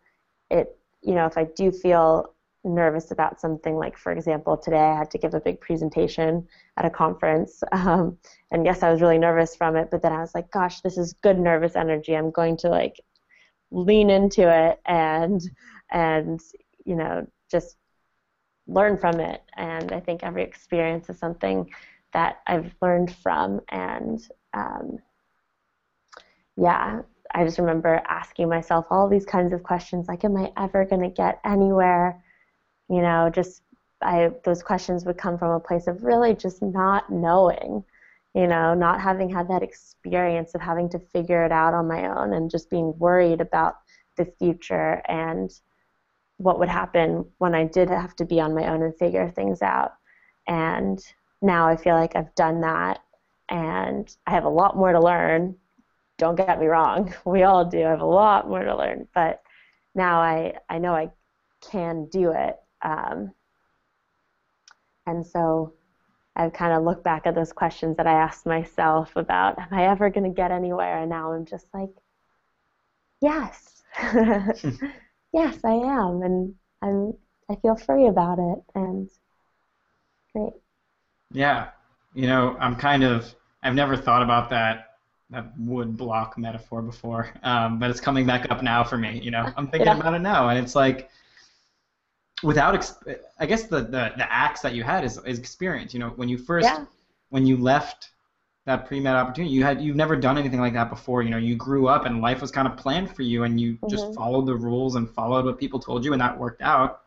It you know, if I do feel nervous about something, like for example, today I had to give a big presentation at a conference, <laughs> um, and yes, I was really nervous from it. But then I was like, gosh, this is good nervous energy. I'm going to like lean into it and and you know just learn from it. And I think every experience is something that I've learned from. And um, yeah, I just remember asking myself all these kinds of questions like, am I ever going to get anywhere? You know, just I, those questions would come from a place of really just not knowing, you know, not having had that experience of having to figure it out on my own and just being worried about the future and what would happen when I did have to be on my own and figure things out. And now I feel like I've done that and I have a lot more to learn. Don't get me wrong, <laughs> we all do. I have a lot more to learn, but now I, I know I can do it. Um, and so I've kind of looked back at those questions that I asked myself about, am I ever going to get anywhere? And now I'm just like, yes. <laughs> yes, I am, and I'm I feel free about it, and great. Yeah, you know, I'm kind of I've never thought about that that wood block metaphor before, um, but it's coming back up now for me. You know, I'm thinking yeah. about it now, and it's like without exp- I guess the, the the axe that you had is, is experience. You know, when you first yeah. when you left that pre-med opportunity. You had you've never done anything like that before. You know, you grew up and life was kind of planned for you, and you mm-hmm. just followed the rules and followed what people told you, and that worked out.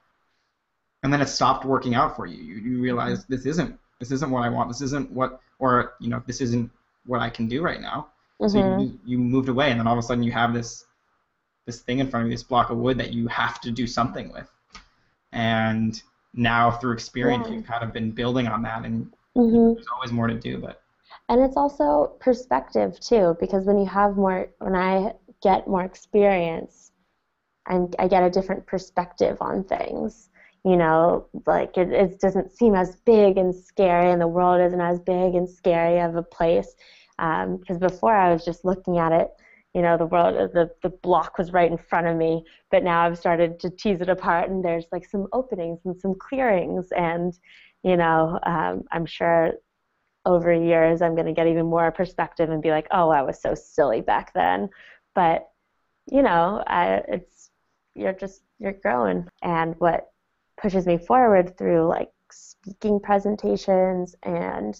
And then it stopped working out for you. You, you realized mm-hmm. this isn't this isn't what I want. This isn't what, or you know, this isn't what I can do right now. Mm-hmm. So you, you moved away, and then all of a sudden you have this this thing in front of you, this block of wood that you have to do something with. And now through experience, yeah. you've kind of been building on that, and mm-hmm. there's always more to do. But and it's also perspective too because when you have more when i get more experience and i get a different perspective on things you know like it, it doesn't seem as big and scary and the world isn't as big and scary of a place because um, before i was just looking at it you know the world the, the block was right in front of me. But now i've started to tease it apart and there's like some openings and some clearings. And you know um, i'm sure over years I'm going to get even more perspective and be like, oh, I was so silly back then. But you know, I, it's you're just you're growing, and what pushes me forward through like speaking presentations and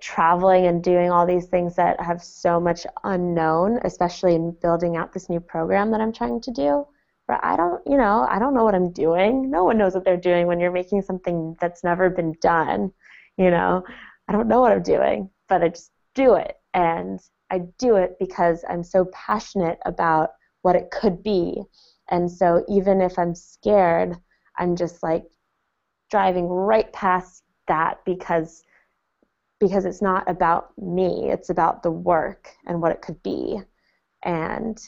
traveling and doing all these things that have so much unknown, especially in building out this new program that I'm trying to do. But I don't, you know, I don't know what I'm doing. No one knows what they're doing when you're making something that's never been done you know i don't know what i'm doing but i just do it and i do it because i'm so passionate about what it could be and so even if i'm scared i'm just like driving right past that because because it's not about me it's about the work and what it could be and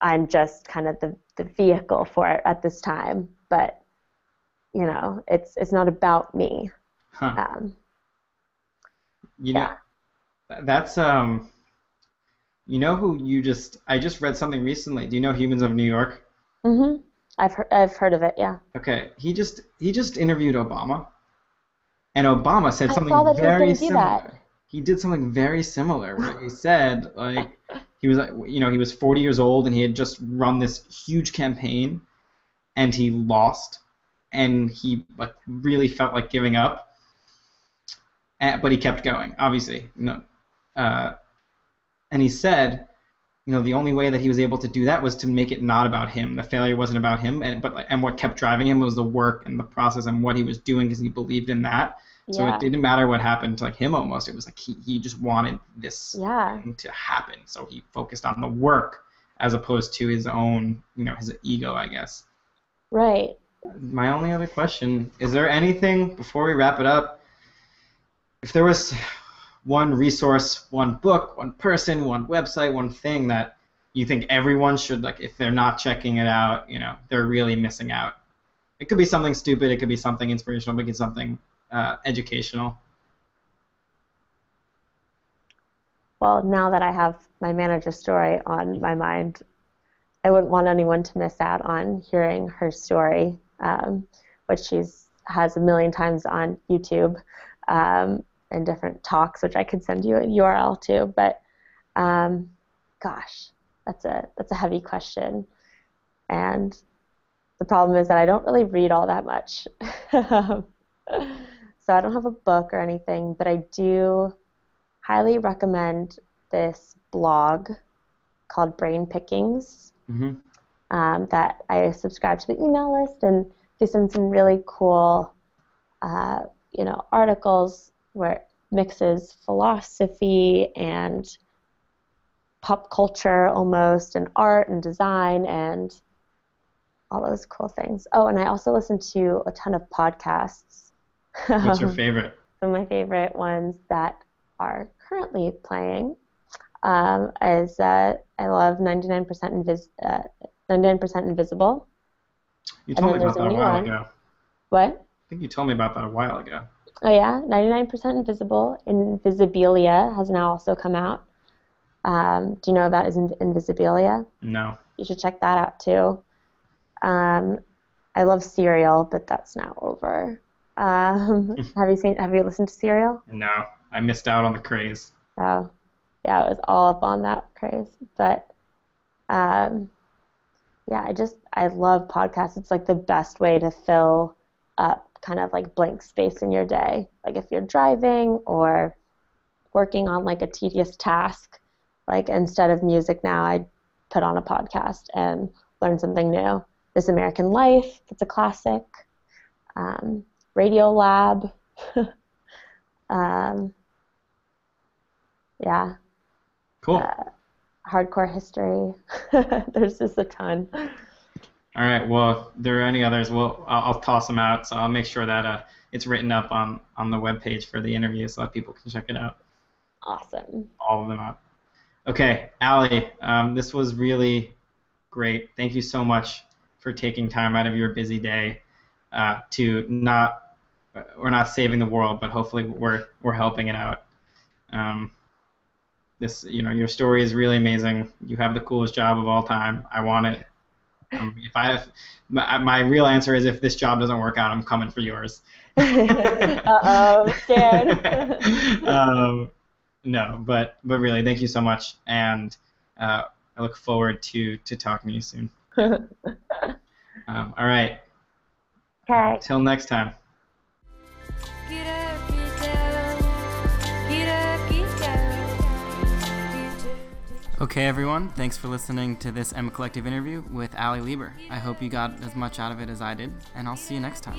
I'm just kind of the, the vehicle for it at this time. But you know, it's it's not about me. Huh. Um, You know, yeah. that's um. You know who you just? I just read something recently. Do you know Humans of New York? hmm I've heard I've heard of it. Yeah. Okay, he just he just interviewed Obama, and Obama said I something saw that he was very similar. He did something very similar where he said like he was you know he was 40 years old and he had just run this huge campaign, and he lost, and he like really felt like giving up, and, but he kept going. Obviously, no, uh, and he said you know the only way that he was able to do that was to make it not about him. The failure wasn't about him, and but and what kept driving him was the work and the process and what he was doing because he believed in that. So yeah. it didn't matter what happened to like him almost. It was like he, he just wanted this yeah. thing to happen. So he focused on the work as opposed to his own, you know, his ego, I guess. Right. My only other question, is there anything before we wrap it up? If there was one resource, one book, one person, one website, one thing that you think everyone should like if they're not checking it out, you know, they're really missing out. It could be something stupid, it could be something inspirational, it could be something uh, educational. Well, now that I have my manager story on my mind, I wouldn't want anyone to miss out on hearing her story, um, which she's has a million times on YouTube um, and different talks, which I could send you a URL to. But um, gosh, that's a that's a heavy question, and the problem is that I don't really read all that much. <laughs> so I don't have a book or anything, but I do highly recommend this blog called Brain Pickings hmm um, that I subscribe to the email list and they send some really cool, uh, you know, articles where it mixes philosophy and pop culture almost and art and design and all those cool things. Oh, and I also listen to a ton of podcasts. What's your <laughs> favorite? some of my favorite ones that are currently playing um, is uh, I love 99% Invis- uh, 99% Invisible. You told me about that a while one. ago. What? I think you told me about that a while ago. Oh yeah, 99% Invisible. Invisibilia has now also come out. Um, do you know about is Invisibilia? No. You should check that out too. Um, I love Serial, but that's now over. Um, <laughs> have you seen? Have you listened to Serial? No. I missed out on the craze. So, yeah, it was all up on that craze. But, um, yeah, I just, I love podcasts. It's like the best way to fill up kind of like blank space in your day. Like if you're driving or working on like a tedious task, like instead of music now, I put on a podcast and learn something new. This American Life, it's a classic. Um, Radio Lab. <laughs> um, yeah, Cool. uh, hardcore history. <laughs> There's just a ton. All right. Well, if there are any others, well, I'll, I'll toss them out. So I'll make sure that uh, it's written up on on the web page for the interview so that people can check it out. Awesome. All of them out. Okay, Allie, um, this was really great. Thank you so much for taking time out of your busy day uh, to not we're not saving the world, but hopefully we're we're helping it out. Um, this, you know, your story is really amazing. You have the coolest job of all time. I want it. Um, if I have, my, my real answer is if this job doesn't work out, I'm coming for yours. <laughs> uh oh, scared. <laughs> um, no, but but really, thank you so much, and uh, I look forward to to talking to you soon. <laughs> Um, all right, okay. till next time. Okay, everyone, thanks for listening to this Emma Collective interview with Allie Lieber. I hope you got as much out of it as I did, and I'll see you next time.